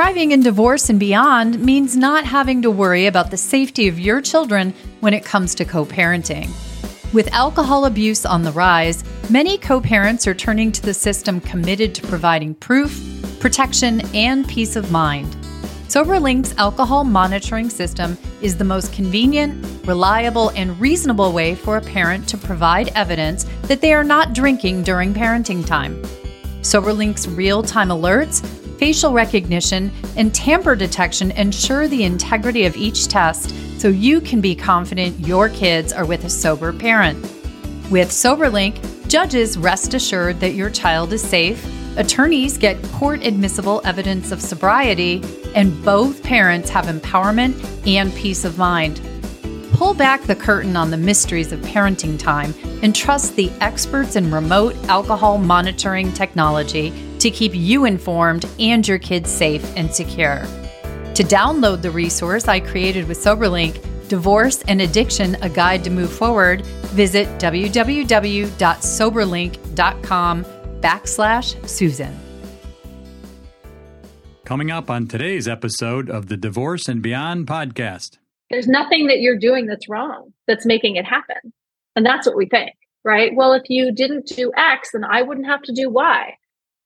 Thriving in divorce and beyond means not having to worry about the safety of your children when it comes to co parenting. With alcohol abuse on the rise, many co parents are turning to the system committed to providing proof, protection, and peace of mind. SoberLink's alcohol monitoring system is the most convenient, reliable, and reasonable way for a parent to provide evidence that they are not drinking during parenting time. SoberLink's real time alerts facial recognition, and tamper detection ensure the integrity of each test so you can be confident your kids are with a sober parent. With SoberLink, judges rest assured that your child is safe, attorneys get court admissible evidence of sobriety, and both parents have empowerment and peace of mind. Pull back the curtain on the mysteries of parenting time and trust the experts in remote alcohol monitoring technology to keep you informed and your kids safe and secure. To download the resource I created with SoberLink, Divorce and Addiction A Guide to Move Forward, visit www.soberlink.com backslash Susan. Coming up on today's episode of the Divorce and Beyond podcast. There's nothing that you're doing that's wrong that's making it happen. And that's what we think, right? Well, if you didn't do X, then I wouldn't have to do Y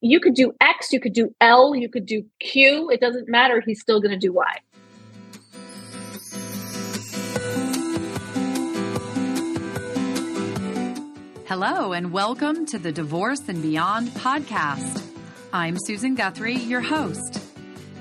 you could do X, you could do L, you could do Q. It doesn't matter. He's still going to do Y. Hello, and welcome to the Divorce and Beyond podcast. I'm Susan Guthrie, your host.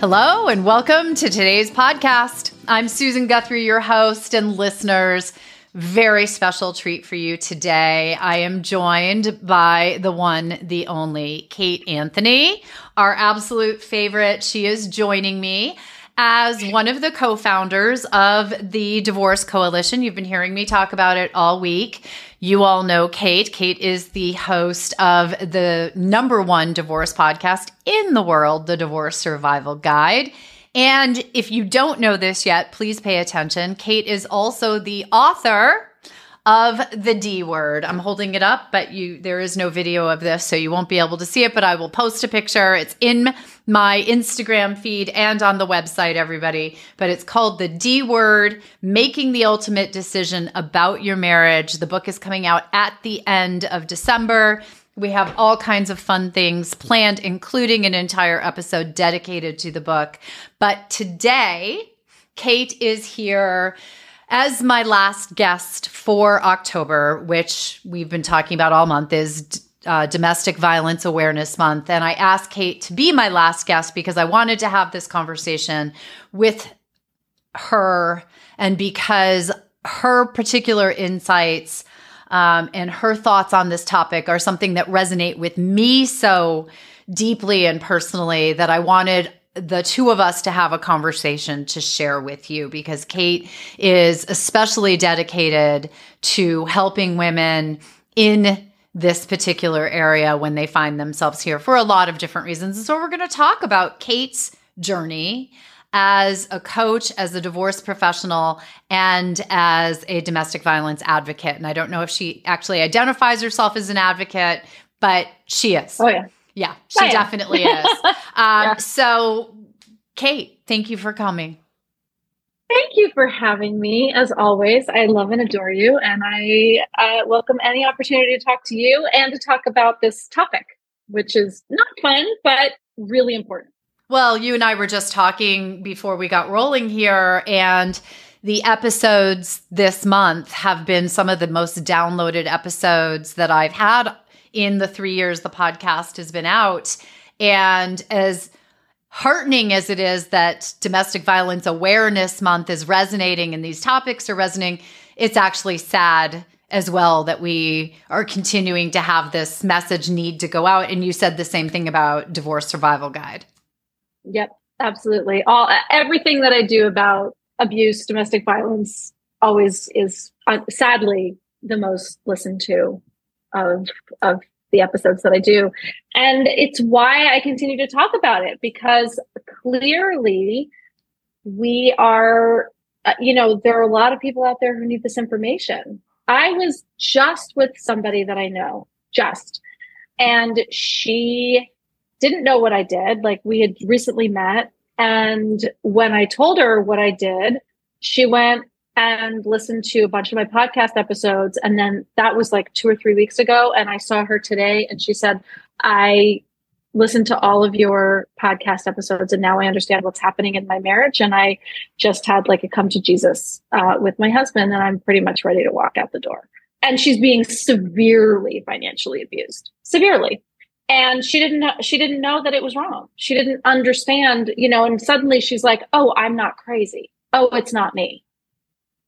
Hello, and welcome to today's podcast. I'm Susan Guthrie, your host and listeners very special treat for you today. I am joined by the one, the only Kate Anthony, our absolute favorite. She is joining me as one of the co founders of the Divorce Coalition. You've been hearing me talk about it all week. You all know Kate. Kate is the host of the number one divorce podcast in the world, The Divorce Survival Guide. And if you don't know this yet, please pay attention. Kate is also the author of the D word. I'm holding it up, but you there is no video of this, so you won't be able to see it, but I will post a picture. It's in my Instagram feed and on the website, everybody. But it's called The D Word Making the Ultimate Decision About Your Marriage. The book is coming out at the end of December. We have all kinds of fun things planned, including an entire episode dedicated to the book. But today, Kate is here as my last guest for October, which we've been talking about all month, is uh, Domestic Violence Awareness Month. And I asked Kate to be my last guest because I wanted to have this conversation with her and because her particular insights um, and her thoughts on this topic are something that resonate with me so deeply and personally that I wanted the two of us to have a conversation to share with you because Kate is especially dedicated to helping women in this particular area when they find themselves here for a lot of different reasons. And so we're going to talk about Kate's journey as a coach, as a divorce professional, and as a domestic violence advocate. And I don't know if she actually identifies herself as an advocate, but she is. Oh, yeah. Yeah, she definitely is. Um, yeah. So, Kate, thank you for coming. Thank you for having me. As always, I love and adore you, and I uh, welcome any opportunity to talk to you and to talk about this topic, which is not fun, but really important. Well, you and I were just talking before we got rolling here, and the episodes this month have been some of the most downloaded episodes that I've had in the three years the podcast has been out. And as heartening as it is that Domestic Violence Awareness Month is resonating and these topics are resonating, it's actually sad as well that we are continuing to have this message need to go out. And you said the same thing about Divorce Survival Guide. Yep. absolutely. All everything that I do about abuse, domestic violence, always is uh, sadly the most listened to of of the episodes that I do, and it's why I continue to talk about it because clearly we are. Uh, you know, there are a lot of people out there who need this information. I was just with somebody that I know, just, and she didn't know what I did. Like we had recently met. And when I told her what I did, she went and listened to a bunch of my podcast episodes. And then that was like two or three weeks ago. And I saw her today and she said, I listened to all of your podcast episodes and now I understand what's happening in my marriage. And I just had like a come to Jesus uh, with my husband and I'm pretty much ready to walk out the door. And she's being severely financially abused, severely and she didn't know she didn't know that it was wrong she didn't understand you know and suddenly she's like oh i'm not crazy oh it's not me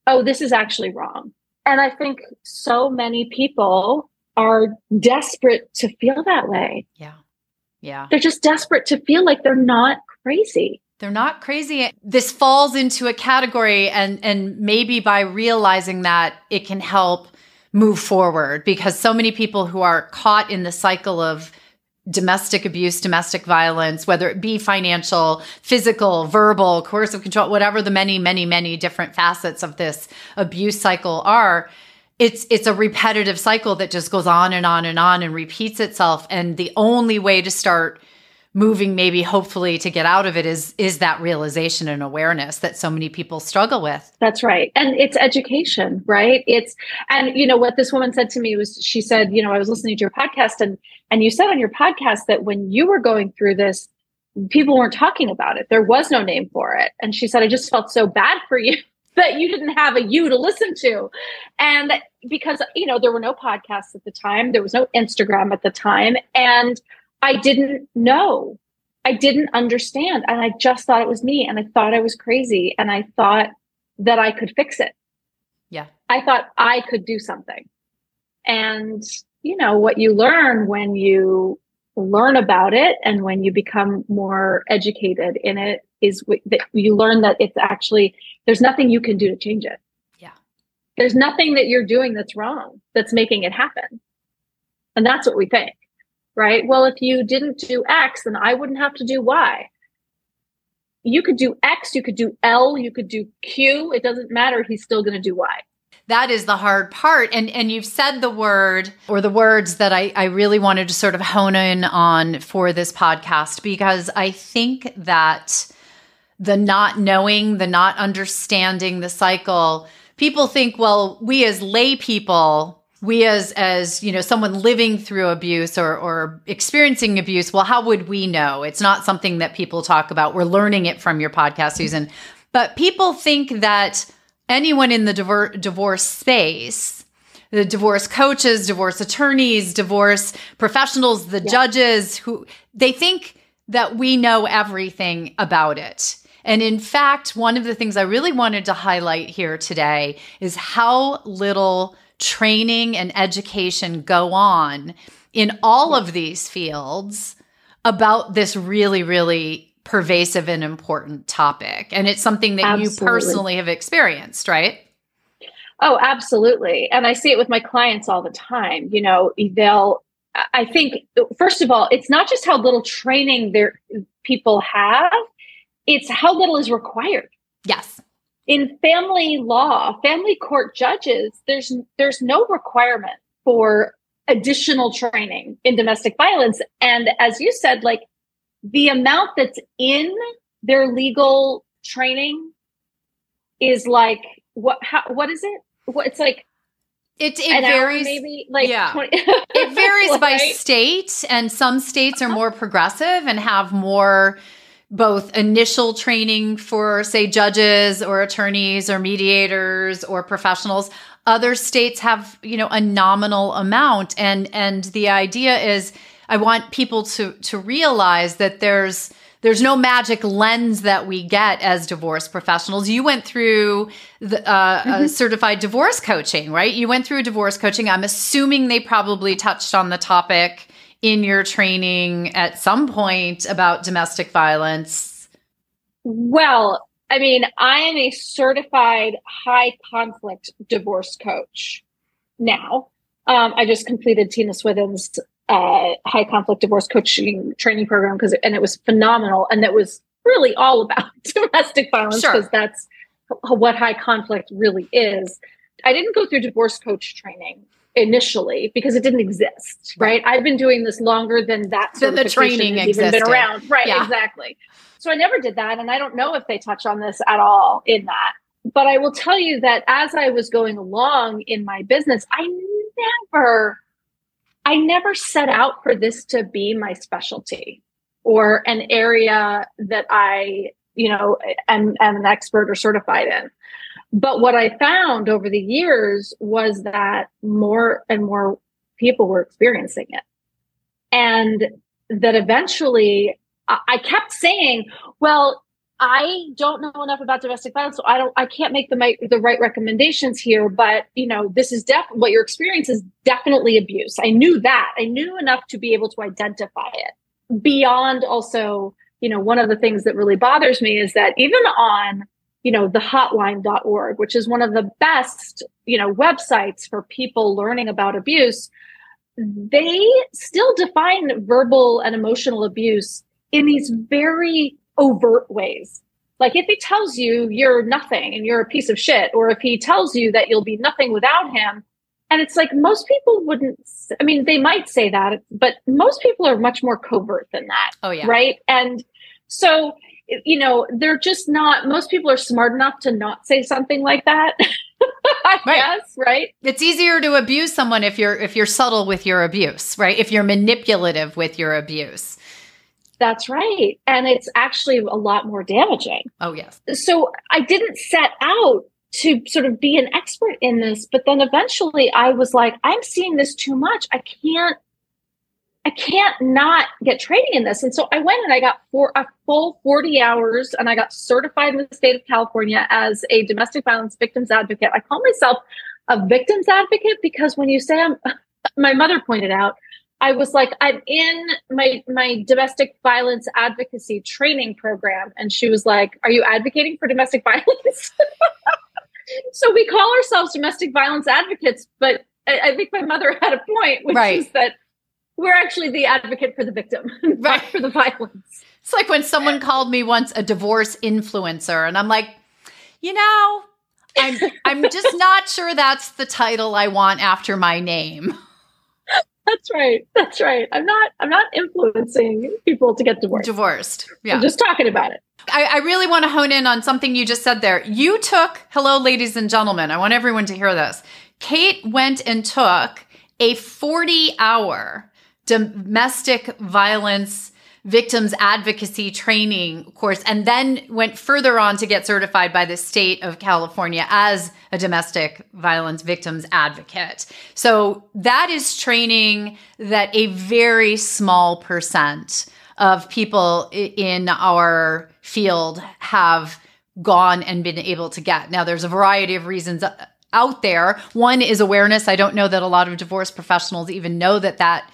oh this is actually wrong. And i think so many people are desperate to feel that way. Yeah. Yeah. They're just desperate to feel like they're not crazy. They're not crazy. This falls into a category and and maybe by realizing that it can help move forward because so many people who are caught in the cycle of domestic abuse, domestic violence, whether it be financial, physical, verbal, coercive control, whatever the many, many, many different facets of this abuse cycle are, it's it's a repetitive cycle that just goes on and on and on and repeats itself. And the only way to start moving maybe hopefully to get out of it is is that realization and awareness that so many people struggle with. That's right. And it's education right? It's and you know what this woman said to me was she said you know i was listening to your podcast and and you said on your podcast that when you were going through this people weren't talking about it. There was no name for it. And she said i just felt so bad for you that you didn't have a you to listen to. And because you know there were no podcasts at the time. There was no instagram at the time. And I didn't know. I didn't understand. And I just thought it was me. And I thought I was crazy. And I thought that I could fix it. Yeah. I thought I could do something. And, you know, what you learn when you learn about it and when you become more educated in it is that you learn that it's actually, there's nothing you can do to change it. Yeah. There's nothing that you're doing that's wrong that's making it happen. And that's what we think right? Well, if you didn't do X, then I wouldn't have to do Y. You could do X, you could do L, you could do Q. It doesn't matter. He's still going to do Y. That is the hard part. And and you've said the word or the words that I, I really wanted to sort of hone in on for this podcast because I think that the not knowing, the not understanding the cycle, people think, well, we as lay people we as as you know someone living through abuse or or experiencing abuse well how would we know? It's not something that people talk about. We're learning it from your podcast susan. But people think that anyone in the divor- divorce space the divorce coaches divorce attorneys divorce professionals the yeah. judges who they think that we know everything about it. And in fact, one of the things I really wanted to highlight here today is how little training and education go on in all of these fields about this really, really pervasive and important topic. And it's something that absolutely. you personally have experienced, right? Oh, absolutely. And I see it with my clients all the time. You know, they'll, I think, first of all, it's not just how little training their people have, it's how little is required. Yes in family law, family court judges, there's there's no requirement for additional training in domestic violence. And as you said, like the amount that's in their legal training is like what how what is it? What it's like it, it varies maybe like yeah. 20, it varies by state and some states are uh-huh. more progressive and have more both initial training for, say, judges or attorneys or mediators or professionals. Other states have, you know, a nominal amount. And and the idea is I want people to to realize that there's there's no magic lens that we get as divorce professionals. You went through the uh, mm-hmm. certified divorce coaching, right? You went through divorce coaching. I'm assuming they probably touched on the topic in your training at some point about domestic violence? Well, I mean, I am a certified high conflict divorce coach now. Um, I just completed Tina Swithin's uh, high conflict divorce coaching training program because, and it was phenomenal, and it was really all about domestic violence because sure. that's what high conflict really is. I didn't go through divorce coach training initially because it didn't exist, right? I've been doing this longer than that than the training has even been around. Right, yeah. exactly. So I never did that. And I don't know if they touch on this at all in that. But I will tell you that as I was going along in my business, I never, I never set out for this to be my specialty or an area that I, you know, am, am an expert or certified in. But what I found over the years was that more and more people were experiencing it. And that eventually I kept saying, well, I don't know enough about domestic violence, so I don't, I can't make the my, the right recommendations here. But you know, this is def what your experience is definitely abuse. I knew that. I knew enough to be able to identify it. Beyond also, you know, one of the things that really bothers me is that even on, you know, the hotline.org, which is one of the best, you know, websites for people learning about abuse, they still define verbal and emotional abuse in these very overt ways. Like if he tells you you're nothing and you're a piece of shit, or if he tells you that you'll be nothing without him, and it's like most people wouldn't, I mean, they might say that, but most people are much more covert than that. Oh, yeah. Right. And so, you know, they're just not, most people are smart enough to not say something like that. I right. guess, right? It's easier to abuse someone if you're if you're subtle with your abuse, right? If you're manipulative with your abuse. That's right. And it's actually a lot more damaging. Oh, yes. So I didn't set out to sort of be an expert in this, but then eventually I was like, I'm seeing this too much. I can't. I can't not get training in this. And so I went and I got for a full 40 hours and I got certified in the state of California as a domestic violence victims advocate. I call myself a victims advocate because when you say I'm, my mother pointed out, I was like, I'm in my my domestic violence advocacy training program, and she was like, "Are you advocating for domestic violence?" so we call ourselves domestic violence advocates, but I, I, think my mother had a point, which right. is that we're actually the advocate for the victim, right. for the violence. It's like when someone called me once a divorce influencer, and I'm like, you know, I'm I'm just not sure that's the title I want after my name. That's right. That's right. I'm not I'm not influencing people to get divorced. Divorced. Yeah. I'm just talking about it. I, I really want to hone in on something you just said there. You took, hello, ladies and gentlemen. I want everyone to hear this. Kate went and took a 40 hour domestic violence victims advocacy training course and then went further on to get certified by the state of California as a domestic violence victims advocate. So that is training that a very small percent of people in our field have gone and been able to get. Now there's a variety of reasons uh, out there. One is awareness. I don't know that a lot of divorce professionals even know that that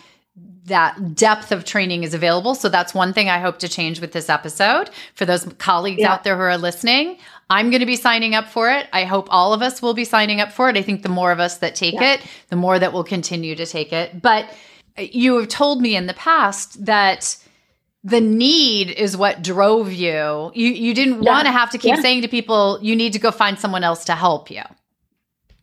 that depth of training is available. So that's one thing I hope to change with this episode. For those colleagues yeah. out there who are listening, I'm going to be signing up for it. I hope all of us will be signing up for it. I think the more of us that take yeah. it, the more that will continue to take it. But uh, you have told me in the past that the need is what drove you. You you didn't yeah. want to have to keep saying to people you need to go find someone else to help you.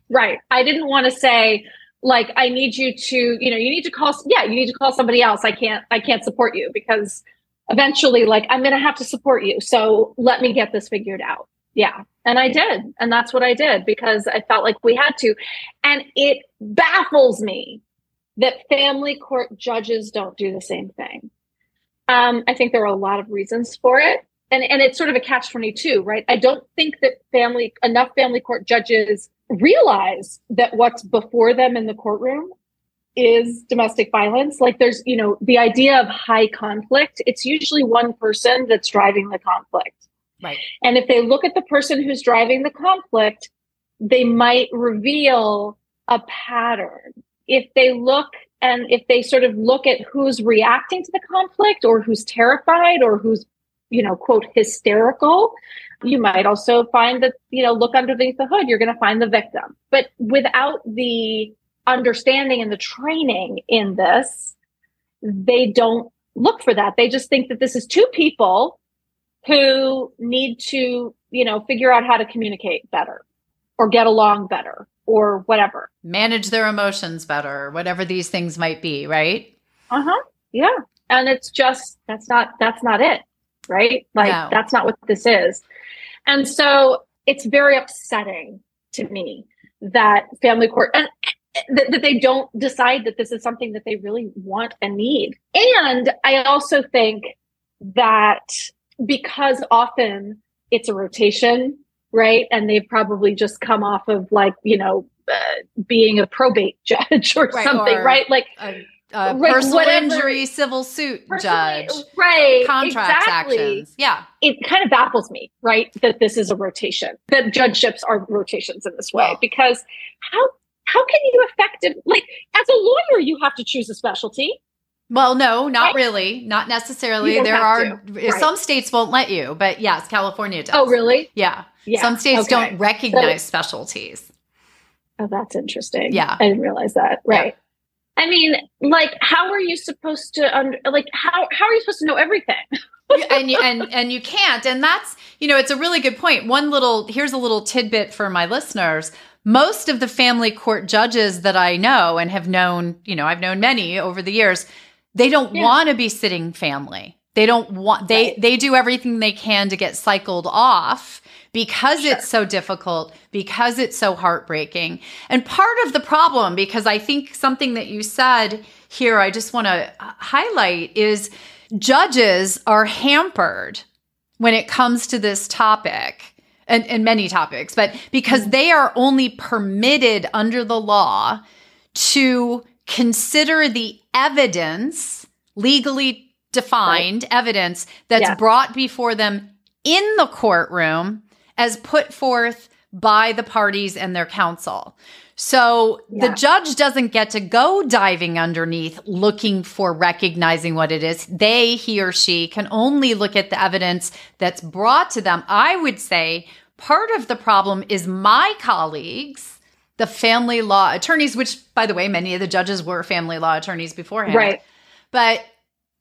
Right. I didn't want to say like i need you to you know you need to call yeah you need to call somebody else. I can't i can't support you because eventually like i'm gonna have to support you. So let me get this figured out. Yeah. And i did. And that's what i did because i felt like we had to. And it baffles me that family court judges don't do the same thing. Um, i think there are a lot of reasons for it. And and it's sort of a catch 22 right? I don't think that family enough family court judges realize that what's before them in the courtroom is domestic violence. Like there's you know the idea of high conflict it's usually one person that's driving the conflict. Right. And if they look at the person who's driving the conflict they might reveal a pattern. If they look and if they sort of look at who's reacting to the conflict or who's terrified or who's you know, quote, hysterical. You might also find that, you know, look underneath the hood, you're going to find the victim. But without the understanding and the training in this, they don't look for that. They just think that this is two people who need to, you know, figure out how to communicate better or get along better or whatever. Manage their emotions better, whatever these things might be, right? Uh-huh. Yeah. And it's just that's not that's not it, right? Like no. that's not what this is. And so it's very upsetting to me that family court and that, that they don't decide that this is something that they really want and need. And I also think that because often it's a rotation, right? And they've probably just come off of like, you know, uh, being a probate judge or right, something, or right? Like, a, Uh, a right, personal whatever, injury civil suit judge, right? Contract exactly. actions, yeah. It kind of baffles me, right, that this is a rotation, that judgeships are rotations in this way, because how how can you effective like as a lawyer you have to choose a specialty well, no, not right. really. Not necessarily. There are right. some states won't let you, but yes, California does. Oh, really? Yeah. yeah. Some states okay. don't recognize so, specialties. Oh, that's interesting. Yeah. I didn't realize that. Right. Yeah. I mean, like how are you supposed to like how how are you supposed to know everything? and you, and and you can't. And that's, you know, it's a really good point. One little here's a little tidbit for my listeners most of the family court judges that I know and have known, you know, I've known many over the years, they don't yeah. want to be sitting family. They don't want they right. they do everything they can to get cycled off because sure. it's so difficult, because it's so heartbreaking. And part of the problem because I think something that you said here I just want to highlight is judges are hampered when it comes to this topic and, and many topics, but because mm-hmm. they are only permitted under the law to consider the evidence, legally defined right. evidence that's yeah. brought before them in the courtroom as put forth by the parties and their counsel. So yeah. the judge doesn't get to go diving underneath looking for recognizing what it is. They, he or she can only look at the evidence that's brought to them. I would say part of the problem is my colleagues, the family law attorneys, which by the way, many of the judges were family law attorneys beforehand. Right. But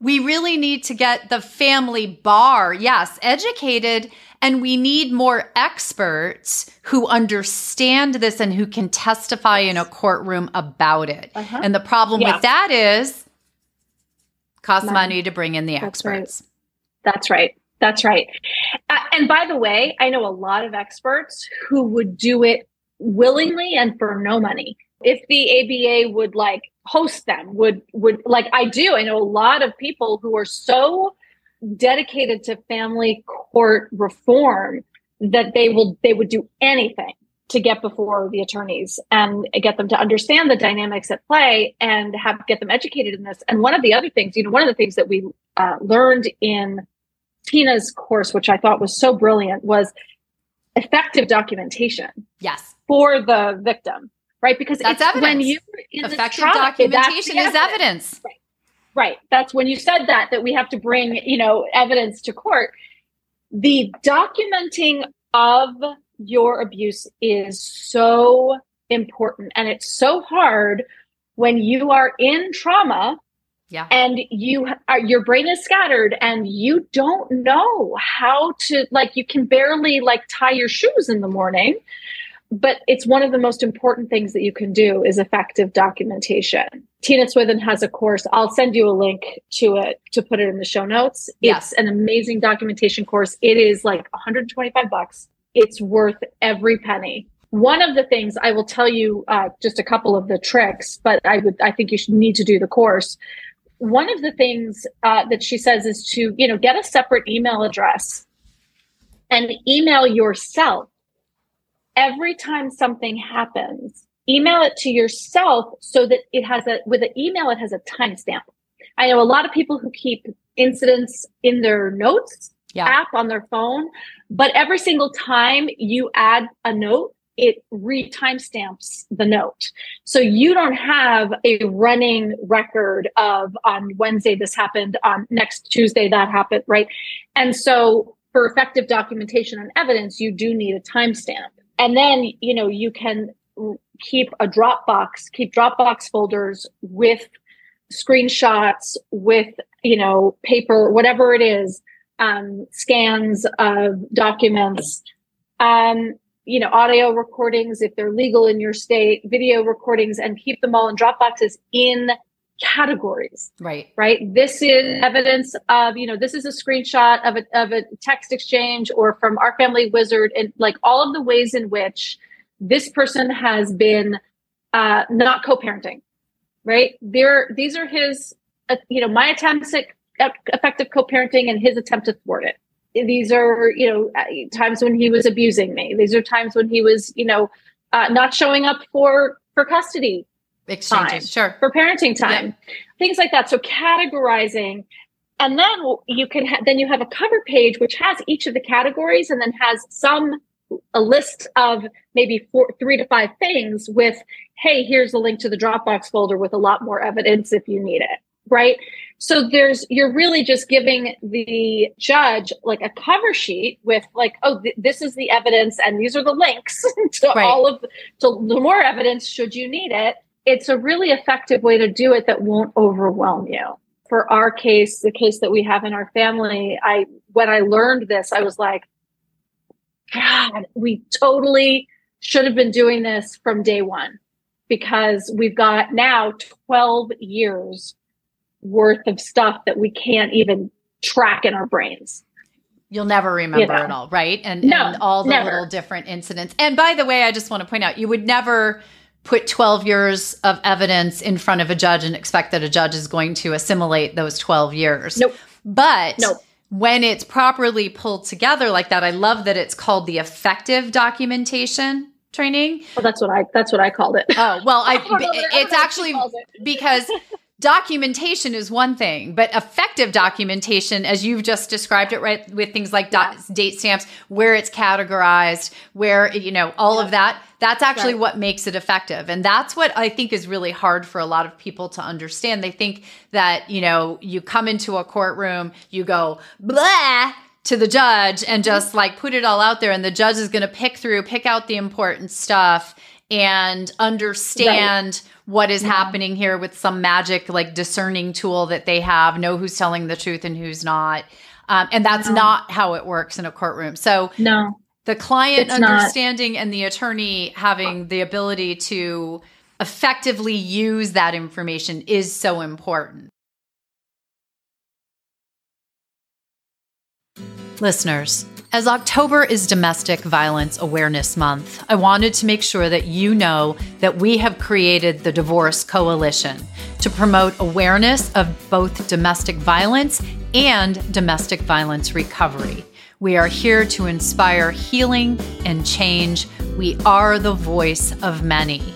we really need to get the family bar, yes, educated and we need more experts who understand this and who can testify in a courtroom about it. Uh-huh. And the problem yeah. with that is costs money. money to bring in the That's experts. Right. That's right. That's right. Uh, and by the way, I know a lot of experts who would do it willingly and for no money. If the ABA would like host them, would would like I do. I know a lot of people who are so dedicated to family court reform that they will they would do anything to get before the attorneys and get them to understand the dynamics at play and have get them educated in this. And one of the other things, you know, one of the things that we uh, learned in Tina's course, which I thought was so brilliant, was effective documentation. Yes, for the victim, right? Because that's evidence. when you effective documentation is evidence. evidence. Right. Right. That's when you said that, that we have to bring, you know, evidence to court. The documenting of your abuse is so important. And it's so hard when you are in trauma yeah. and you are, your brain is scattered and you don't know how to like you can barely like tie your shoes in the morning but it's one of the most important things that you can do is effective documentation. Tina Swithin has a course. I'll send you a link to it to put it in the show notes. Yes. It's an amazing documentation course. It is like 125 bucks. It's worth every penny. One of the things I will tell you, uh, just a couple of the tricks, but I would, I think you should need to do the course. One of the things uh, that she says is to, you know, get a separate email address and email yourself every time something happens, email it to yourself so that it has a, with an email, it has a timestamp. I know a lot of people who keep incidents in their notes yeah. app on their phone, but every single time you add a note, it re timestamps the note. So you don't have a running record of on Wednesday this happened, on next Tuesday that happened, right? And so for effective documentation and evidence, you do need a timestamp. And then, you know, you can keep a Dropbox, keep Dropbox folders with screenshots, with, you know, paper, whatever it is, um, scans of documents. Um, you know, audio recordings if they're legal in your state, video recordings, and keep them all in Dropboxes in categories. Right. Right. This is evidence of, you know, this is a screenshot of a, of a text exchange or from our family wizard and like all of the ways in which this person has been uh, not co-parenting. Right. There, these are his, uh, you know, my attempts at effective co-parenting and his attempt to thwart it these are you know uh, times when he was abusing me these are times when he was you know uh, not showing up for for custody exchanges time, sure. For parenting time. Things like that. So categorizing and then you can ha- then you have a cover page which has each of the categories and then has some a list of maybe four three to five things with hey here's the link to the dropbox folder with a lot more evidence if you need it right? So there's you're really just giving the judge like a cover sheet with like oh th- this is the evidence and these are the links to right. all of to the more evidence should you need it. It's a really effective way to do it that won't overwhelm you. For our case, the case that we have in our family, I when I learned this, I was like, God, we totally should have been doing this from day one because we've got now 12 years worth of stuff that we can't even track in our brains. You'll never remember you know? it all, right? And, no, and all the never. little different incidents. And by the way, I just want to point out you would never put 12 years of evidence in front of a judge and expect that a judge is going to assimilate those 12 years. Nope. But nope. when it's properly pulled together like that, I love that it's called the effective documentation training. Well, that's what I that's what I called it. Oh well, I, I it's actually it. because documentation is one thing, but effective documentation, as you've just described it, right, with things like dot, date stamps, where it's categorized, where, you know, all of that, that's actually right. what makes it effective. And that's what I think is really hard for a lot of people to understand. They think that, you know, you come into a courtroom, you go, blah, to the judge and just mm-hmm. like put it all out there, and the judge is going to pick through, pick out the important stuff and understand right. what is yeah. happening here with some magic like discerning tool that they have know who's telling the truth and who's not um, and that's no. not how it works in a courtroom so no the client it's understanding not. and the attorney having the ability to effectively use that information is so important listeners as October is Domestic Violence Awareness Month, I wanted to make sure that you know that we have created the Divorce Coalition to promote awareness of both domestic violence and domestic violence recovery. We are here to inspire healing and change. We are the voice of many.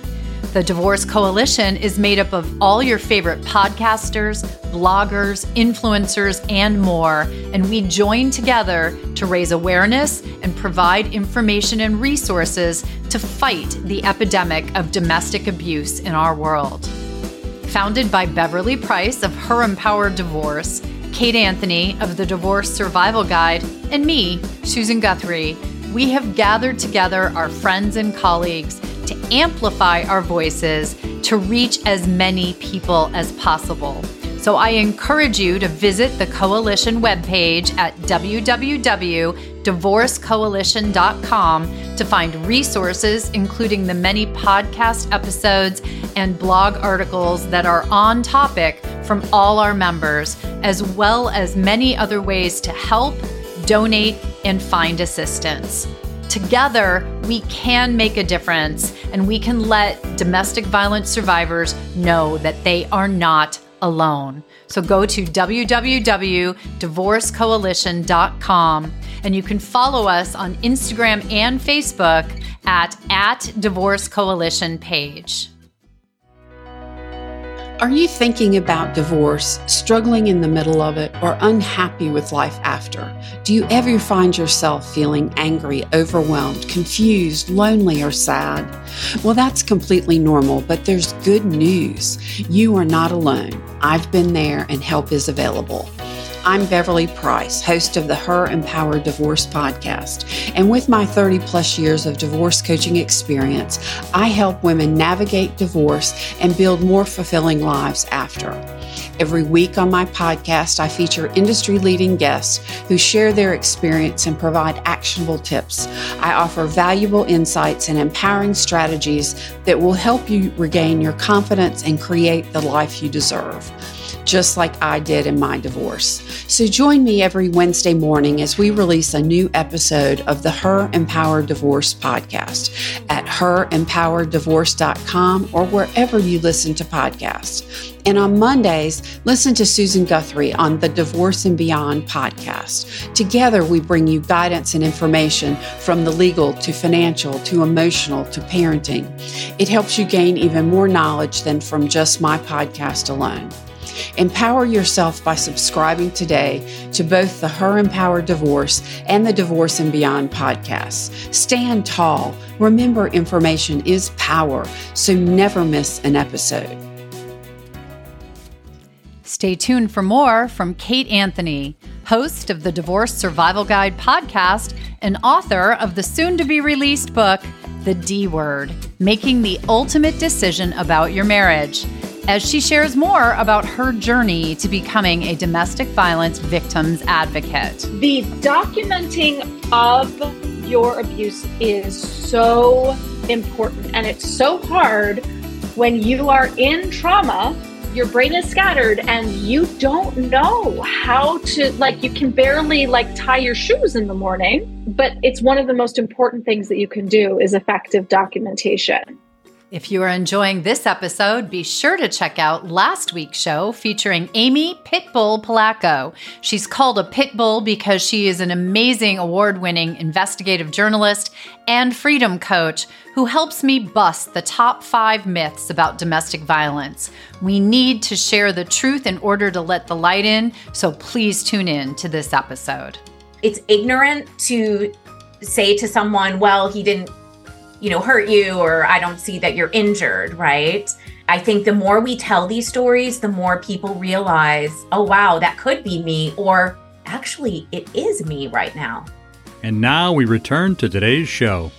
The Divorce Coalition is made up of all your favorite podcasters, bloggers, influencers, and more, and we join together to raise awareness and provide information and resources to fight the epidemic of domestic abuse in our world. Founded by Beverly Price of Her Empowered Divorce, Kate Anthony of the Divorce Survival Guide, and me, Susan Guthrie, we have gathered together our friends and colleagues amplify our voices to reach as many people as possible. So I encourage you to visit the coalition webpage at www.divorcecoalition.com to find resources, including the many podcast episodes and blog articles that are on topic from all our members, as well as many other ways to help, donate, and find assistance. Together, we can make a difference and we can let domestic violence survivors know that they are not alone. So go to www.divorcecoalition.com and you can follow us on Instagram and Facebook at, at Divorce page. Are you thinking about divorce, struggling in the middle of it, or unhappy with life after? Do you ever find yourself feeling angry, overwhelmed, confused, lonely, or sad? Well, that's completely normal, but there's good news. You are not alone. I've been there and help is available. I'm Beverly Price, host of the Her Empowered Divorce podcast. And with my 30 plus years of divorce coaching experience, I help women navigate divorce and build more fulfilling lives after. Every week on my podcast, I feature industry leading guests who share their experience and provide actionable tips. I offer valuable insights and empowering strategies that will help you regain your confidence and create the life you deserve just like I did in my divorce. So join me every Wednesday morning as we release a new episode of the Her Empowered Divorce podcast at herempowereddivorce.com or wherever you listen to podcasts. And on Mondays, listen to Susan Guthrie on the Divorce and Beyond podcast. Together, we bring you guidance and information from the legal to financial to emotional to parenting. It helps you gain even more knowledge than from just my podcast alone. Empower yourself by subscribing today to both the Her Empowered Divorce and the Divorce and Beyond podcasts. Stand tall. Remember, information is power, so never miss an episode. Stay tuned for more from Kate Anthony, host of the Divorce Survival Guide podcast and author of the soon to be released book, The D Word Making the Ultimate Decision About Your Marriage as she shares more about her journey to becoming a domestic violence victims advocate. The documenting of your abuse is so important and it's so hard when you are in trauma your brain is scattered and you don't know how to like you can barely like tie your shoes in the morning but it's one of the most important things that you can do is effective documentation if you are enjoying this episode, be sure to check out last week's show featuring Amy Pitbull Polacko. She's called a Pitbull because she is an amazing award winning investigative journalist and freedom coach who helps me bust the top five myths about domestic violence. We need to share the truth in order to let the light in, so please tune in to this episode. It's ignorant to say to someone, well, he didn't you know, hurt you or I don't see that you're injured, right? I think the more we tell these stories, the more people realize, oh, wow, that could be me, or actually, it is me right now. And now we return to today's show.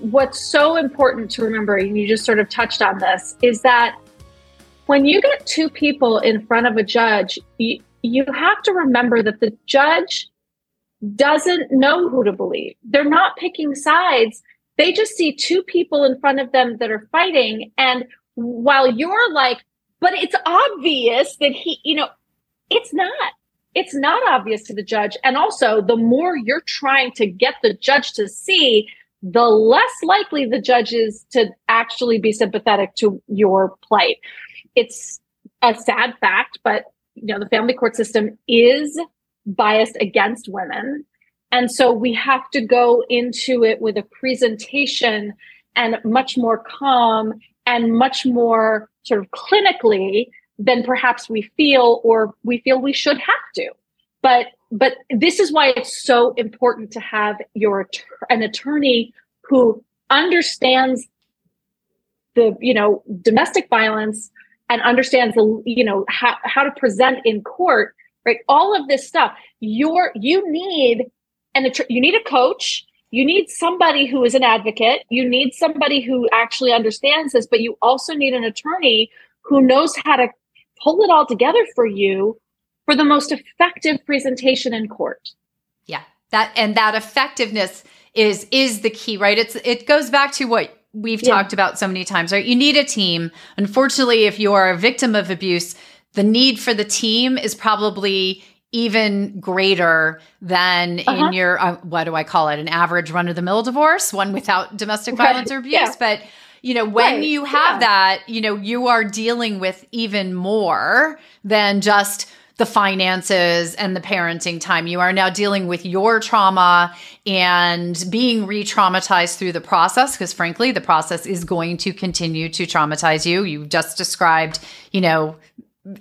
What's so important to remember, and you just sort of touched on this, is that when you get two people in front of a judge, you, you have to remember that the judge doesn't know who to believe. They're not picking sides. They just see two people in front of them that are fighting. And while you're like, but it's obvious that he, you know, it's not. It's not obvious to the judge. And also, the more you're trying to get the judge to see, the less likely the judge is to actually be sympathetic to your plight. It's a sad fact, but you know, the family court system is biased against women. And so we have to go into it with a presentation and much more calm and much more sort of clinically than perhaps we feel or we feel we should have to. But but this is why it's so important to have your an attorney who understands the you know domestic violence and understands the you know how, how to present in court right? All of this stuff. You're you need and you need a coach. You need somebody who is an advocate. You need somebody who actually understands this, but you also need an attorney who knows how to pull it all together for you for the most effective presentation in court. Yeah. That and that effectiveness is is the key, right? It's it goes back to what we've yeah. talked about so many times, right? You need a team. Unfortunately, if you are a victim of abuse, the need for the team is probably even greater than uh-huh. in your uh, what do I call it an average run of the mill divorce one without domestic violence or abuse yeah. but you know when right. you have yeah. that you know you are dealing with even more than just the finances and the parenting time. You are now dealing with your trauma and being re traumatized through the process, because frankly, the process is going to continue to traumatize you. You just described, you know,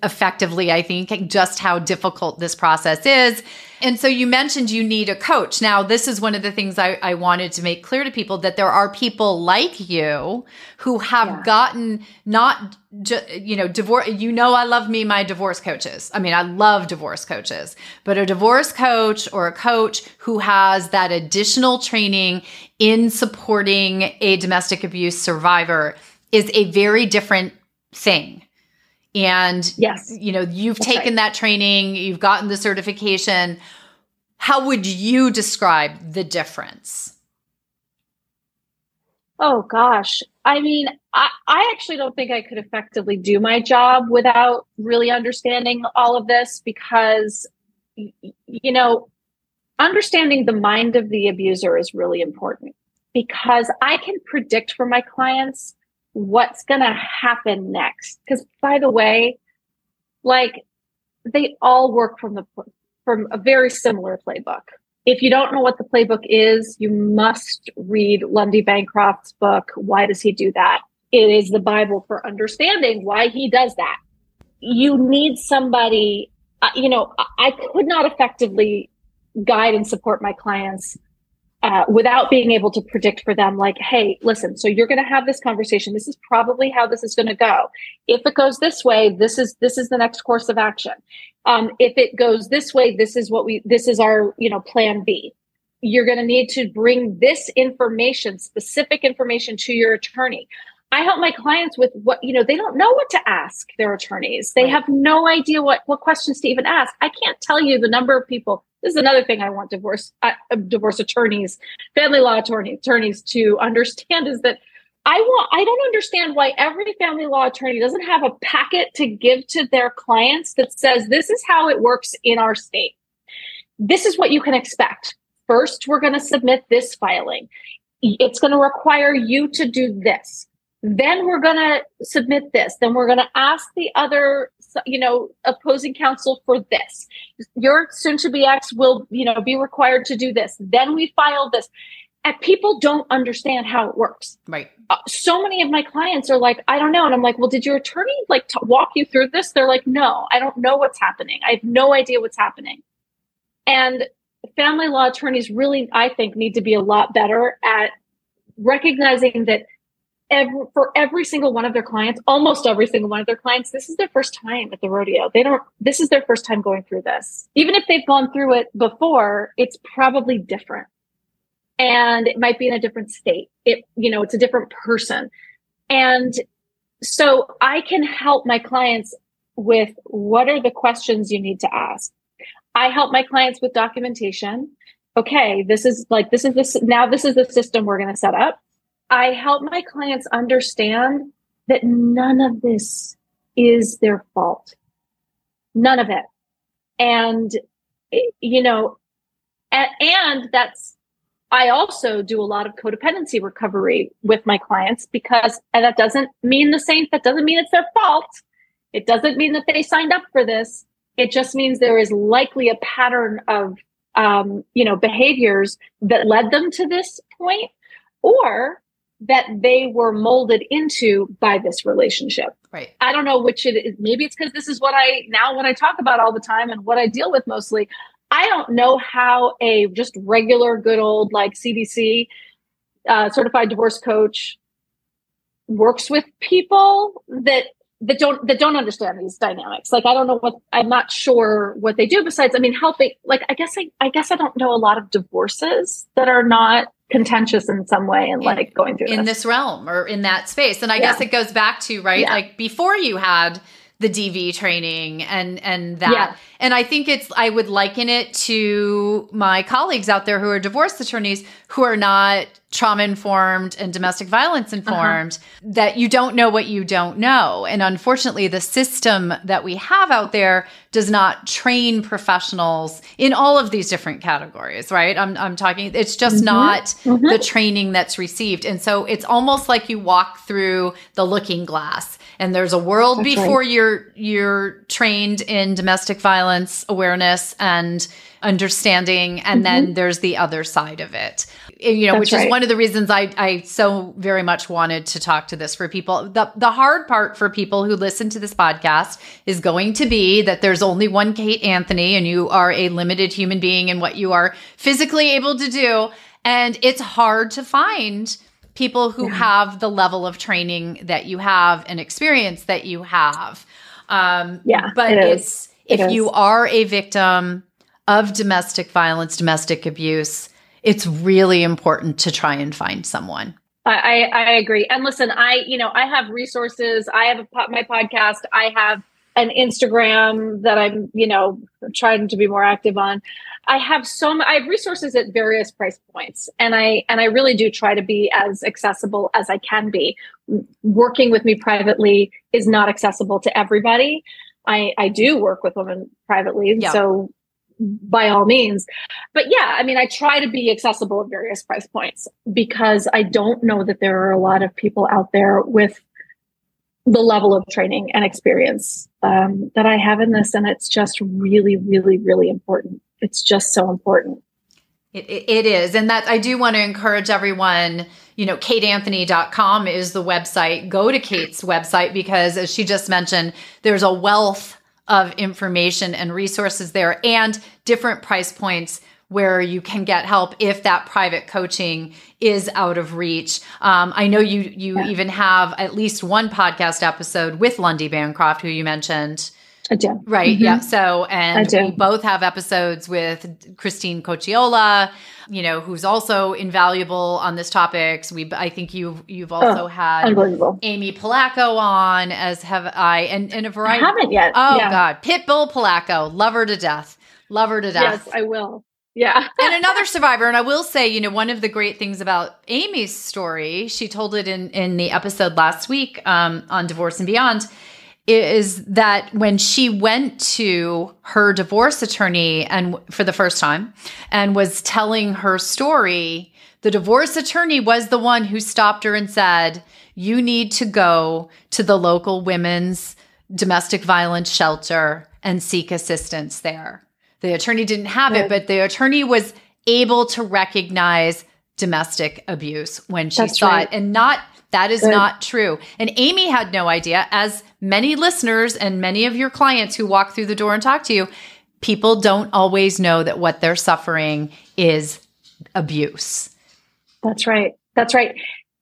effectively, I think, just how difficult this process is. And so you mentioned you need a coach. Now, this is one of the things I, I wanted to make clear to people that there are people like you who have yeah. gotten not, ju- you know, divorce. You know, I love me, my divorce coaches. I mean, I love divorce coaches, but a divorce coach or a coach who has that additional training in supporting a domestic abuse survivor is a very different thing and yes. you know you've That's taken right. that training you've gotten the certification. How would you describe the difference? Oh gosh. I mean I, I actually don't think i could effectively do my job without really understanding all of this because you know understanding the mind of the abuser is really important because i can predict for my clients what's going to happen next. Because by the way, like they all work from the from a very similar playbook. If you don't know what the playbook is, you must read Lundy Bancroft's book. Why does he do that? It is the Bible for understanding why he does that. You need somebody, uh, you know, I could not effectively guide and support my clients uh, without being able to predict for them, like, hey, listen, so you're going to have this conversation. This is probably how this is going to go. If it goes this way, this is this is the next course of action. Um, if it goes this way, this is what we this is our you know plan B. You're going to need to bring this information, specific information, to your attorney. I help my clients with what you know they don't know what to ask their attorneys. They right. have no idea what what questions to even ask. I can't tell you the number of people this is another thing I want divorce uh, divorce attorneys, family law attorney, attorneys to understand is that I want I don't understand why every family law attorney doesn't have a packet to give to their clients that says this is how it works in our state. This is what you can expect. First, we're going to submit this filing. It's going to require you to do this. Then we're going to submit this. Then we're going to ask the other you know, opposing counsel for this. Your soon to be ex will, you know, be required to do this. Then we file this. And people don't understand how it works. Right. Uh, so many of my clients are like, I don't know. And I'm like, well, did your attorney like t- walk you through this? They're like, no, I don't know what's happening. I have no idea what's happening. And family law attorneys really, I think, need to be a lot better at recognizing that every, for every single one of their clients, almost every single one of their clients, this is their first time at the rodeo. They don't, this is their first time going through this. Even if they've gone through it before, it's probably different. And it might be in a different state. It, you know, it's a different person. And so I can help my clients with what are the questions you need to ask. I help my clients with documentation. Okay, this is like, this is this, now this is the system we're going to set up I help my clients understand that none of this is their fault. None of it. And, you know, and, that's, I also do a lot of codependency recovery with my clients because, and that doesn't mean the same, that doesn't mean it's their fault. It doesn't mean that they signed up for this. It just means there is likely a pattern of, um, you know, behaviors that led them to this point, or that they were molded into by this relationship. Right. I don't know which it is. Maybe it's because this is what I now what I talk about all the time and what I deal with mostly. I don't know how a just regular good old like CDC uh, certified divorce coach works with people that that don't that don't understand these dynamics. Like I don't know what I'm not sure what they do besides I mean helping like I guess I I guess I don't know a lot of divorces that are not contentious in some way and like going through in this. this realm or in that space. And I yeah. guess it goes back to right yeah. like before you had the DV training and and that. Yeah. And I think it's I would liken it to my colleagues out there who are divorce attorneys who are not trauma informed and domestic violence informed uh-huh. that you don't know what you don't know. And unfortunately the system that we have out there does not train professionals in all of these different categories, right? I'm, I'm talking, it's just mm-hmm. not mm-hmm. the training that's received. And so it's almost like you walk through the looking glass and there's a world that's before right. you're, you're trained in domestic violence awareness and understanding and mm-hmm. then there's the other side of it you know That's which right. is one of the reasons I, I so very much wanted to talk to this for people the, the hard part for people who listen to this podcast is going to be that there's only one kate anthony and you are a limited human being in what you are physically able to do and it's hard to find people who yeah. have the level of training that you have and experience that you have um, yeah but it it's if it you are a victim of domestic violence, domestic abuse, it's really important to try and find someone. I, I agree. And listen, I, you know, I have resources. I have a, my podcast. I have an Instagram that I'm, you know, trying to be more active on. I have so I have resources at various price points, and I and I really do try to be as accessible as I can be. Working with me privately is not accessible to everybody. I I do work with women privately, yeah. so by all means. But yeah, I mean, I try to be accessible at various price points because I don't know that there are a lot of people out there with the level of training and experience um, that I have in this. And it's just really, really, really important. It's just so important. It, it is. And that I do want to encourage everyone, you know, kateanthony.com is the website. Go to Kate's website because as she just mentioned, there's a wealth of information and resources there and different price points where you can get help if that private coaching is out of reach. Um, I know you you yeah. even have at least one podcast episode with Lundy Bancroft, who you mentioned. I do. Right. Mm-hmm. Yeah. So, and we both have episodes with Christine Cocciola, you know, who's also invaluable on this topics. We, I think you've, you've also oh, had Amy Polacko on as have I, and, and a variety. I haven't yet. Oh yeah. God. Pitbull Polacko. Love her to death. Love her to death. Yes, I will. Yeah. and another survivor. And I will say, you know, one of the great things about Amy's story, she told it in, in the episode last week um, on Divorce and Beyond is that when she went to her divorce attorney and for the first time and was telling her story, the divorce attorney was the one who stopped her and said, "You need to go to the local women's domestic violence shelter and seek assistance there." The attorney didn't have it, but the attorney was able to recognize domestic abuse when she That's saw right. it and not that is Good. not true. And Amy had no idea, as many listeners and many of your clients who walk through the door and talk to you, people don't always know that what they're suffering is abuse. That's right. That's right.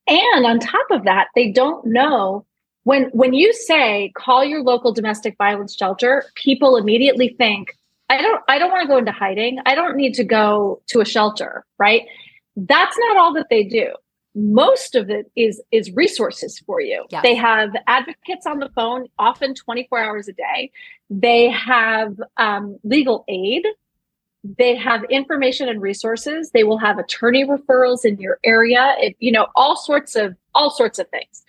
And on top of that, they don't know when when you say call your local domestic violence shelter, people immediately think, I don't I don't want to go into hiding. I don't need to go to a shelter, right? That's not all that they do most of it is is resources for you. Yes. they have advocates on the phone often 24 hours a day. They have um, legal aid. They have information and resources. They will have attorney referrals in your area. It, you know all sorts of all sorts of things.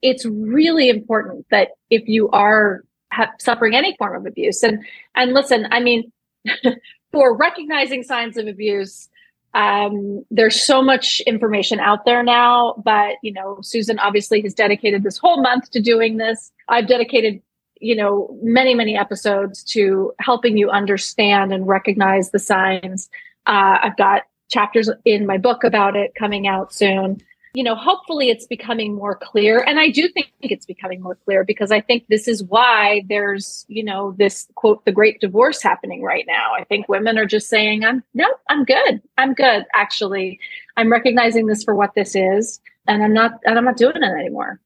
It's really important that if you are have, suffering any form of abuse and and listen i mean for recognizing signs of abuse um, there's so much information out there now, but you know, Susan obviously has dedicated this whole month to doing this. I've dedicated, you know, many, many episodes to helping you understand and recognize the signs. Uh, I've got chapters in my book about it coming out soon you know, hopefully it's becoming more clear. And I do think it's becoming more clear because I think this is why there's, you know, this quote, the great divorce happening right now. I think women are just saying, I'm no, I'm good. I'm good. Actually, I'm recognizing this for what this is and I'm not, and I'm not doing it anymore.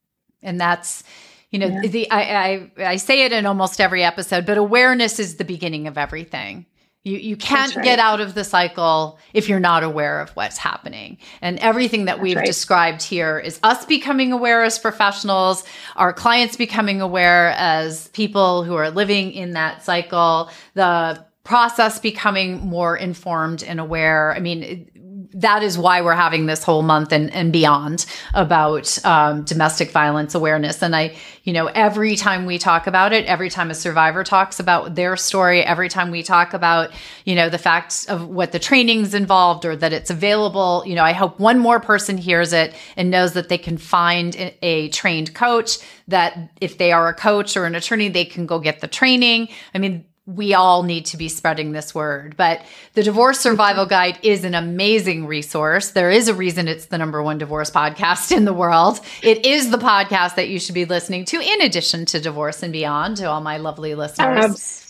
And that's, you know, yeah. the, I, I, I say it in almost every episode, but awareness is the beginning of everything. You you can't right. get out of the cycle if you're not aware of what's happening. And everything that That's we've right. described here is us becoming aware as professionals, our clients becoming aware as people who are living in that cycle, the process becoming more informed and aware. I mean, that is why we're having this whole month and, and beyond about um, domestic violence awareness. And I, you know, every time we talk about it, every time a survivor talks about their story, every time we talk about, you know, the facts of what the training's involved or that it's available, you know, I hope one more person hears it and knows that they can find a trained coach, that if they are a coach or an attorney, they can go get the training. I mean, we all need to be spreading this word. But the Divorce Survival Guide is an amazing resource. There is a reason it's the number one divorce podcast in the world. It is the podcast that you should be listening to, in addition to Divorce and Beyond, to all my lovely listeners. Absolutely.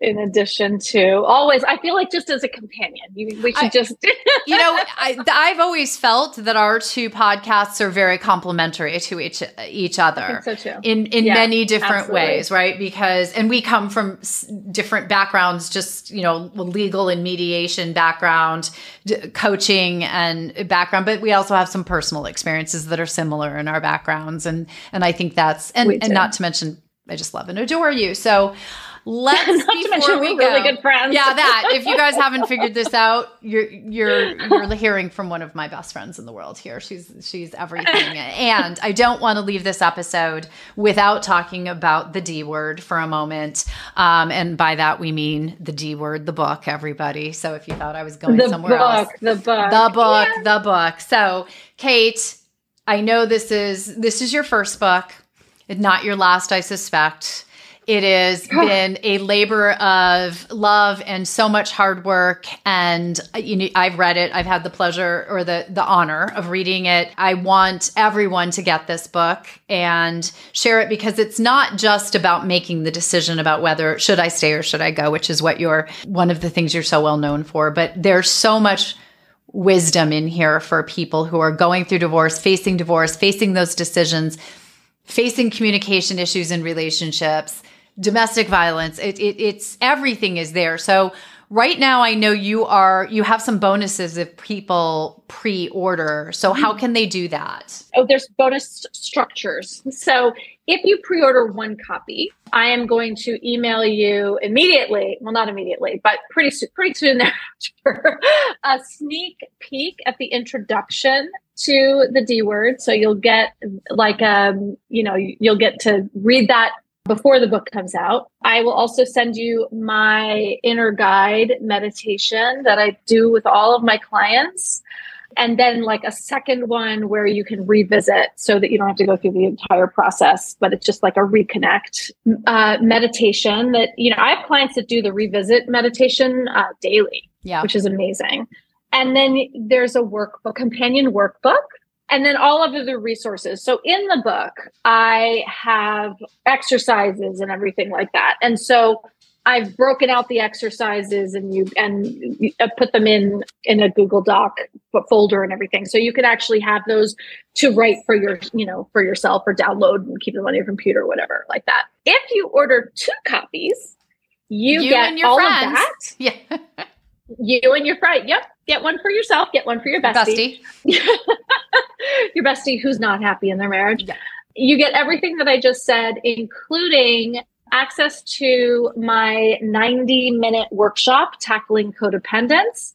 In addition to always, I feel like just as a companion, you, we should I, just. you know, I, have always felt that our two podcasts are very complementary to each each other. so too. In in yeah, many different absolutely. ways, right? Because and we come from different backgrounds, just you know, legal and mediation background, coaching and background, but we also have some personal experiences that are similar in our backgrounds, and and I think that's and and not to mention I just love and adore you. So let's Not to mention we go, really good friends. Yeah, that. If you guys haven't figured this out, you're you're you're hearing from one of my best friends in the world here. She's she's everything. and I don't want to leave this episode without talking about the D word for a moment. Um, and by that we mean the D word, the book, everybody. So if you thought I was going the somewhere book, else, the book, the book, yeah. the book. So Kate, I know this is this is your first book not your last, I suspect. It has been a labor of love and so much hard work. And you know, I've read it. I've had the pleasure or the the honor of reading it. I want everyone to get this book and share it because it's not just about making the decision about whether should I stay or should I go, which is what you're one of the things you're so well known for. But there's so much wisdom in here for people who are going through divorce, facing divorce, facing those decisions facing communication issues in relationships, domestic violence. It, it, it's everything is there. So right now, I know you are you have some bonuses if people pre-order. So how mm-hmm. can they do that? Oh, there's bonus structures. So if you pre-order one copy, I am going to email you immediately. Well, not immediately, but pretty soon, pretty soon thereafter, a sneak peek at the introduction to the D word. So you'll get like um, you know, you'll get to read that before the book comes out. I will also send you my inner guide meditation that I do with all of my clients. And then like a second one where you can revisit so that you don't have to go through the entire process, but it's just like a reconnect uh, meditation that, you know, I have clients that do the revisit meditation uh, daily, yeah. which is amazing. And then there's a workbook, companion workbook, and then all of the resources. So in the book, I have exercises and everything like that. And so I've broken out the exercises and you and you uh, put them in in a Google Doc folder and everything. So you can actually have those to write for your, you know, for yourself or download and keep them on your computer, or whatever, like that. If you order two copies, you, you get all friends. of that. Yeah. You and your friend. Yep. Get one for yourself. Get one for your bestie. bestie. your bestie who's not happy in their marriage. Yeah. You get everything that I just said, including access to my 90 minute workshop, Tackling Codependence,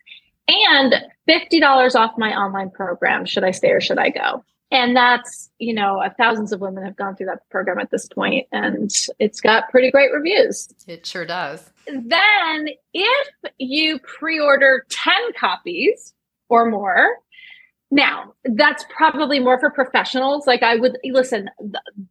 and $50 off my online program, Should I Stay or Should I Go? And that's, you know, uh, thousands of women have gone through that program at this point, and it's got pretty great reviews. It sure does. Then, if you pre order 10 copies or more, now that's probably more for professionals. Like, I would listen,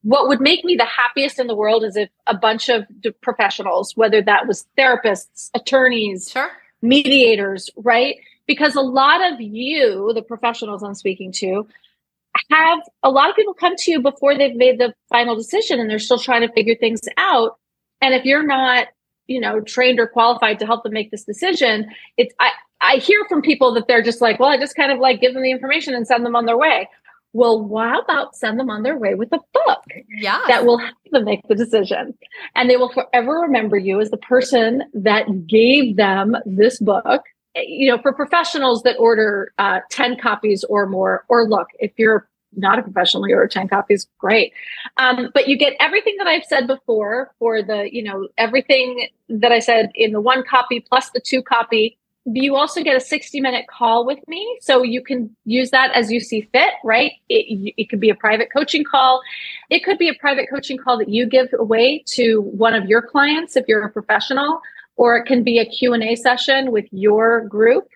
what would make me the happiest in the world is if a bunch of professionals, whether that was therapists, attorneys, sure. mediators, right? Because a lot of you, the professionals I'm speaking to, have a lot of people come to you before they've made the final decision and they're still trying to figure things out. And if you're not, you know, trained or qualified to help them make this decision, it's I I hear from people that they're just like, well, I just kind of like give them the information and send them on their way. Well, how about send them on their way with a book yeah. that will help them make the decision? And they will forever remember you as the person that gave them this book you know, for professionals that order uh, 10 copies or more, or look, if you're not a professional, you order 10 copies, great. Um, but you get everything that I've said before for the, you know, everything that I said in the one copy plus the two copy you also get a 60 minute call with me. So you can use that as you see fit, right? It, it could be a private coaching call. It could be a private coaching call that you give away to one of your clients if you're a professional, or it can be a Q&A session with your group.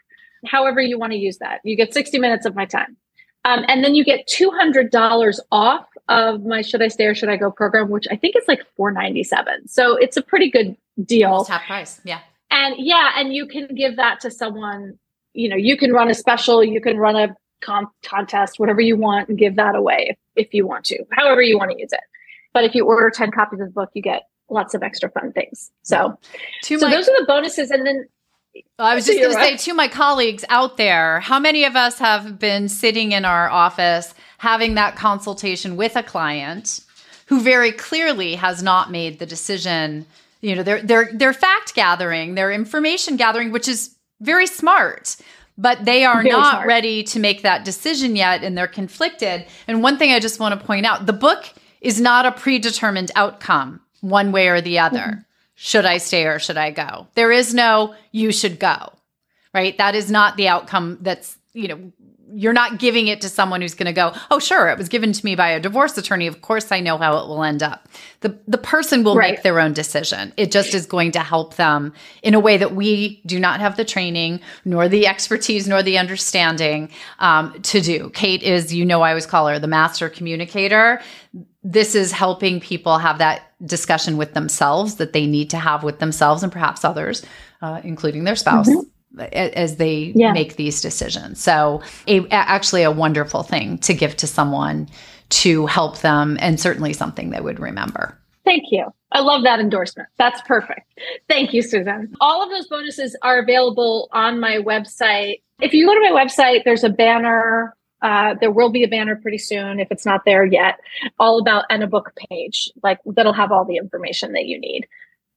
However you want to use that. You get 60 minutes of my time. Um, and then you get $200 off of my Should I Stay or Should I Go program, which I think is like 497 So it's a pretty good deal. Half price. Yeah. And yeah, and you can give that to someone, you know, you can run a special, you can run a con- contest, whatever you want, and give that away if, if you want to, however you want to use it. But if you order 10 copies of the book, you get lots of extra fun things. So, so my- those are the bonuses. And then oh, I was just going to say to my colleagues out there, how many of us have been sitting in our office having that consultation with a client who very clearly has not made the decision you know they're they're they're fact gathering they're information gathering which is very smart but they are very not smart. ready to make that decision yet and they're conflicted and one thing i just want to point out the book is not a predetermined outcome one way or the other mm-hmm. should i stay or should i go there is no you should go right that is not the outcome that's you know you're not giving it to someone who's going to go, "Oh, sure, it was given to me by a divorce attorney. Of course, I know how it will end up." The the person will right. make their own decision. It just is going to help them in a way that we do not have the training, nor the expertise, nor the understanding um, to do. Kate is, you know, I always call her the master communicator. This is helping people have that discussion with themselves that they need to have with themselves and perhaps others, uh, including their spouse. Mm-hmm as they yeah. make these decisions. So, a, actually, a wonderful thing to give to someone to help them, and certainly something they would remember. Thank you. I love that endorsement. That's perfect. Thank you, Susan. All of those bonuses are available on my website. If you go to my website, there's a banner. Uh, there will be a banner pretty soon if it's not there yet, all about and a book page, like that'll have all the information that you need.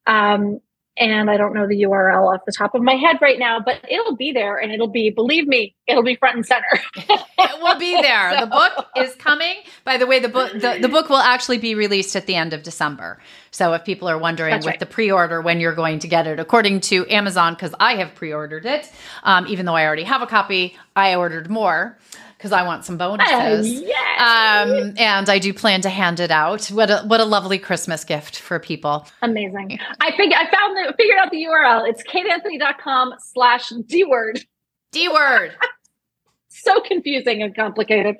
Um, and I don't know the URL off the top of my head right now, but it'll be there and it'll be, believe me, it'll be front and center. it will be there. so. The book is coming. By the way, the book the, the book will actually be released at the end of December. So if people are wondering That's with right. the pre-order when you're going to get it, according to Amazon, because I have pre-ordered it, um, even though I already have a copy, I ordered more because I want some bonuses. um, and I do plan to hand it out. What a what a lovely Christmas gift for people. Amazing. I think I found the figured out the URL. It's kateanthony.com slash D word. D word. so confusing and complicated.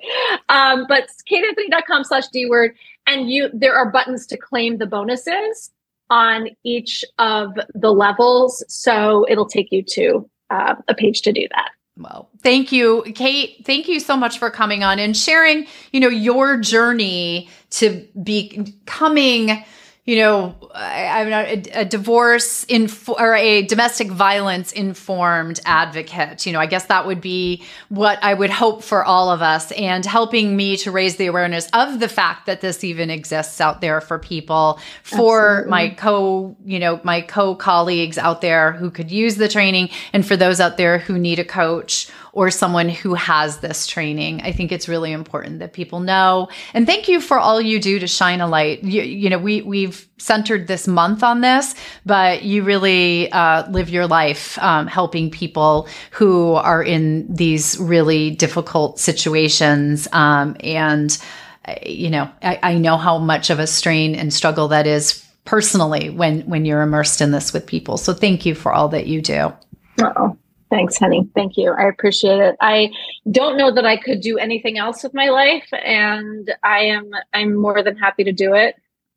Um, but kateanthony.com slash D word. And you there are buttons to claim the bonuses on each of the levels. So it'll take you to uh, a page to do that. Well, thank you, Kate. Thank you so much for coming on and sharing, you know, your journey to becoming you know, I, am a, a divorce in or a domestic violence informed advocate. You know, I guess that would be what I would hope for all of us, and helping me to raise the awareness of the fact that this even exists out there for people, for Absolutely. my co, you know, my co colleagues out there who could use the training, and for those out there who need a coach or someone who has this training. I think it's really important that people know. And thank you for all you do to shine a light. You, you know, we we've centered this month on this, but you really uh, live your life um, helping people who are in these really difficult situations. Um, and you know, I, I know how much of a strain and struggle that is personally when when you're immersed in this with people. So thank you for all that you do. Oh, Thanks, honey. Thank you. I appreciate it. I don't know that I could do anything else with my life, and I am I'm more than happy to do it.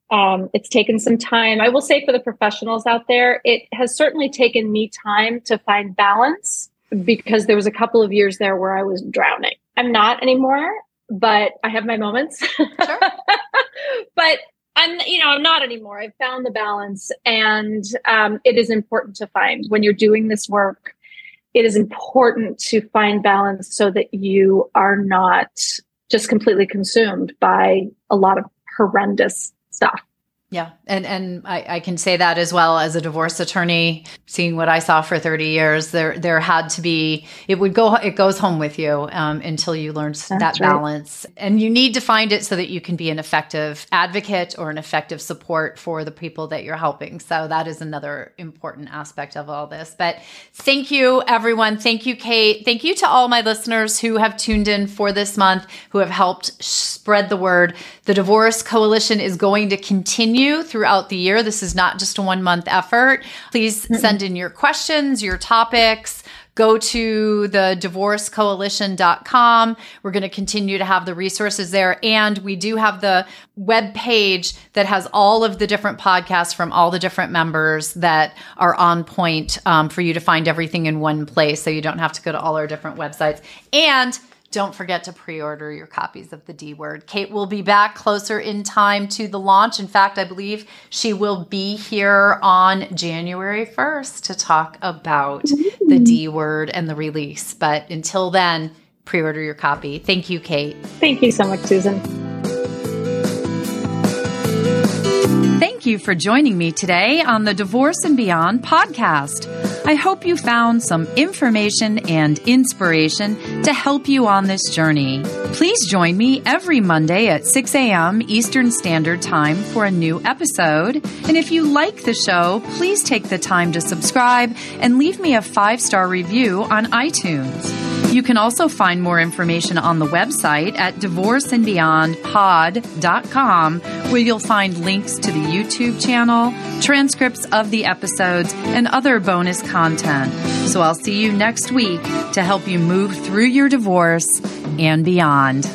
Um, it's taken some time. I will say for the professionals out there, it has certainly taken me time to find balance because there was a couple of years there where I was drowning. I'm not anymore, but I have my moments. Sure. but I'm, you know, I'm not anymore. I've found the balance, and um, it is important to find when you're doing this work it is important to find balance so that you are not just completely consumed by a lot of horrendous stuff. Yeah. And and I, I, can say that as well as a divorce attorney, seeing what I saw for 30 years, there there had to be it would go it goes home with you um, until you learn that right. balance. And you need to find it so that you can be an effective advocate or an effective support for the people that you're helping. So that is another important aspect of all this. But thank you, everyone. Thank you, Kate. Thank you to all my listeners who have tuned in for this month, who have helped spread the word. The Divorce Coalition is going to continue continue throughout the year. This is not just a one month effort. Please send in your questions, your topics. Go to the divorcecoalition.com. We're going to continue to have the resources there. And we do have the web page that has all of the different podcasts from all the different members that are on point um, for you to find everything in one place. So you don't have to go to all our different websites. And don't forget to pre order your copies of The D Word. Kate will be back closer in time to the launch. In fact, I believe she will be here on January 1st to talk about the D Word and the release. But until then, pre order your copy. Thank you, Kate. Thank you so much, Susan. Thank you for joining me today on the Divorce and Beyond podcast. I hope you found some information and inspiration to help you on this journey. Please join me every Monday at 6 a.m. Eastern Standard Time for a new episode. And if you like the show, please take the time to subscribe and leave me a five star review on iTunes. You can also find more information on the website at divorceandbeyondpod.com, where you'll find links to the YouTube channel, transcripts of the episodes, and other bonus content. So I'll see you next week to help you move through your divorce and beyond.